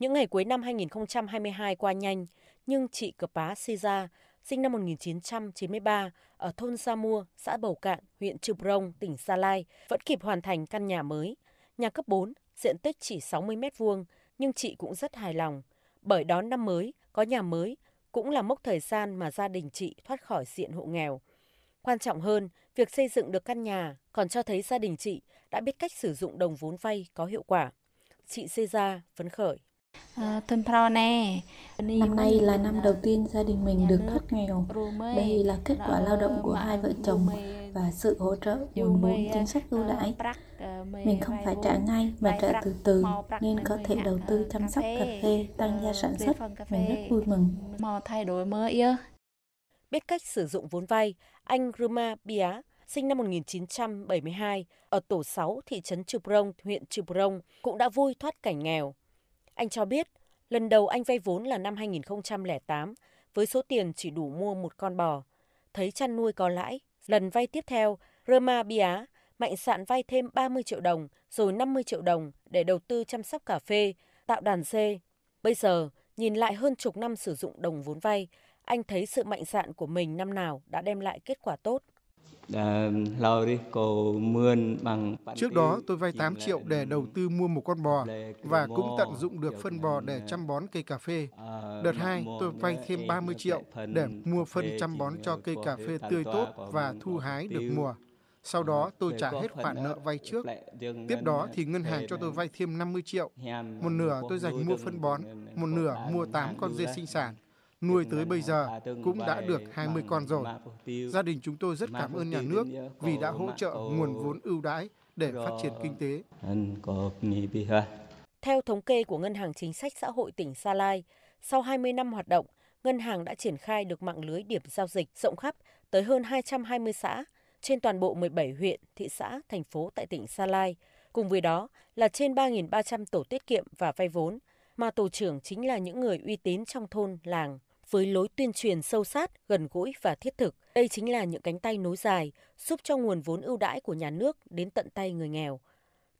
Những ngày cuối năm 2022 qua nhanh, nhưng chị Cờ Pá Siza, sinh năm 1993, ở thôn Sa Mua, xã Bầu Cạn, huyện Trư Prong, tỉnh Sa Lai, vẫn kịp hoàn thành căn nhà mới. Nhà cấp 4, diện tích chỉ 60 mét vuông, nhưng chị cũng rất hài lòng. Bởi đón năm mới, có nhà mới, cũng là mốc thời gian mà gia đình chị thoát khỏi diện hộ nghèo. Quan trọng hơn, việc xây dựng được căn nhà còn cho thấy gia đình chị đã biết cách sử dụng đồng vốn vay có hiệu quả. Chị Sê phấn khởi. À, năm nay là năm đầu tiên gia đình mình được thoát nghèo. Đây là kết quả lao động của hai vợ chồng và sự hỗ trợ nguồn vốn chính sách ưu đãi. Mình không phải trả ngay mà trả từ từ nên có thể đầu tư chăm sóc cà phê, tăng gia sản xuất. Mình rất vui mừng. thay đổi mới Biết cách sử dụng vốn vay, anh Ruma Bia, sinh năm 1972, ở tổ 6 thị trấn Chư Prong, huyện Chư Prong, cũng đã vui thoát cảnh nghèo. Anh cho biết, lần đầu anh vay vốn là năm 2008, với số tiền chỉ đủ mua một con bò. Thấy chăn nuôi có lãi, lần vay tiếp theo, Roma Bia mạnh sạn vay thêm 30 triệu đồng, rồi 50 triệu đồng để đầu tư chăm sóc cà phê, tạo đàn dê. Bây giờ, nhìn lại hơn chục năm sử dụng đồng vốn vay, anh thấy sự mạnh dạn của mình năm nào đã đem lại kết quả tốt. Trước đó tôi vay 8 triệu để đầu tư mua một con bò và cũng tận dụng được phân bò để chăm bón cây cà phê. Đợt 2 tôi vay thêm 30 triệu để mua phân chăm bón cho cây cà phê tươi tốt và thu hái được mùa. Sau đó tôi trả hết khoản nợ vay trước. Tiếp đó thì ngân hàng cho tôi vay thêm 50 triệu. Một nửa tôi dành mua phân bón, một nửa mua 8 con dê sinh sản nuôi tới bây giờ cũng đã được 20 con rồi. Gia đình chúng tôi rất cảm ơn nhà nước vì đã hỗ trợ nguồn vốn ưu đãi để phát triển kinh tế. Theo thống kê của Ngân hàng Chính sách Xã hội tỉnh Sa Lai, sau 20 năm hoạt động, ngân hàng đã triển khai được mạng lưới điểm giao dịch rộng khắp tới hơn 220 xã trên toàn bộ 17 huyện, thị xã, thành phố tại tỉnh Sa Lai. Cùng với đó là trên 3.300 tổ tiết kiệm và vay vốn, mà tổ trưởng chính là những người uy tín trong thôn, làng với lối tuyên truyền sâu sát, gần gũi và thiết thực. Đây chính là những cánh tay nối dài, giúp cho nguồn vốn ưu đãi của nhà nước đến tận tay người nghèo.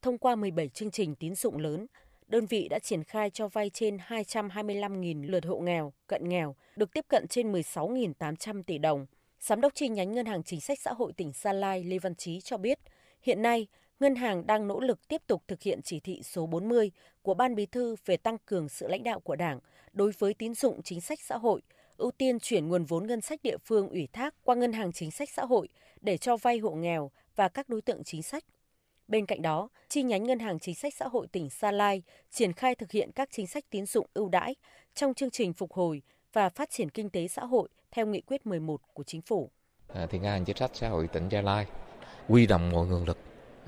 Thông qua 17 chương trình tín dụng lớn, đơn vị đã triển khai cho vay trên 225.000 lượt hộ nghèo, cận nghèo, được tiếp cận trên 16.800 tỷ đồng. Giám đốc chi nhánh Ngân hàng Chính sách Xã hội tỉnh Gia Lai Lê Văn Trí cho biết, hiện nay Ngân hàng đang nỗ lực tiếp tục thực hiện chỉ thị số 40 của Ban Bí thư về tăng cường sự lãnh đạo của Đảng đối với tín dụng chính sách xã hội, ưu tiên chuyển nguồn vốn ngân sách địa phương ủy thác qua Ngân hàng Chính sách Xã hội để cho vay hộ nghèo và các đối tượng chính sách. Bên cạnh đó, chi nhánh Ngân hàng Chính sách Xã hội tỉnh Sa Lai triển khai thực hiện các chính sách tín dụng ưu đãi trong chương trình phục hồi và phát triển kinh tế xã hội theo nghị quyết 11 của chính phủ. À, thì Ngân hàng Chính sách Xã hội tỉnh Gia Lai quy động mọi nguồn lực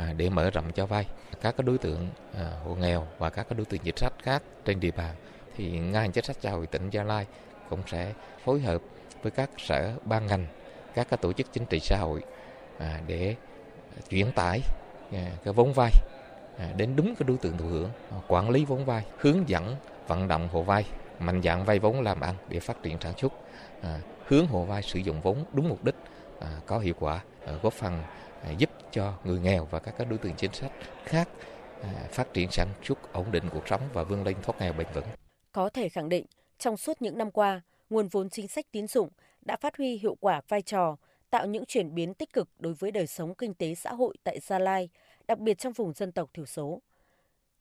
À, để mở rộng cho vay. Các cái đối tượng à, hộ nghèo và các cái đối tượng chính sách khác trên địa bàn thì ngân hàng chính sách xã hội tỉnh Gia Lai cũng sẽ phối hợp với các sở, ban ngành, các cái tổ chức chính trị xã hội à, để chuyển tải cái vốn vay đến đúng cái đối tượng thụ hưởng quản lý vốn vay, hướng dẫn vận động hộ vay, mạnh dạng vay vốn làm ăn để phát triển sản xuất hướng hộ vay sử dụng vốn đúng mục đích có hiệu quả góp phần giúp cho người nghèo và các đối tượng chính sách khác à, phát triển sản xuất ổn định cuộc sống và vươn lên thoát nghèo bền vững. Có thể khẳng định, trong suốt những năm qua, nguồn vốn chính sách tín dụng đã phát huy hiệu quả vai trò, tạo những chuyển biến tích cực đối với đời sống kinh tế xã hội tại Gia Lai, đặc biệt trong vùng dân tộc thiểu số.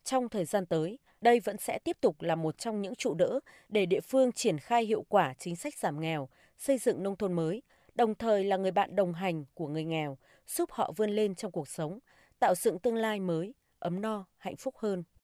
Trong thời gian tới, đây vẫn sẽ tiếp tục là một trong những trụ đỡ để địa phương triển khai hiệu quả chính sách giảm nghèo, xây dựng nông thôn mới, đồng thời là người bạn đồng hành của người nghèo, giúp họ vươn lên trong cuộc sống, tạo dựng tương lai mới, ấm no, hạnh phúc hơn.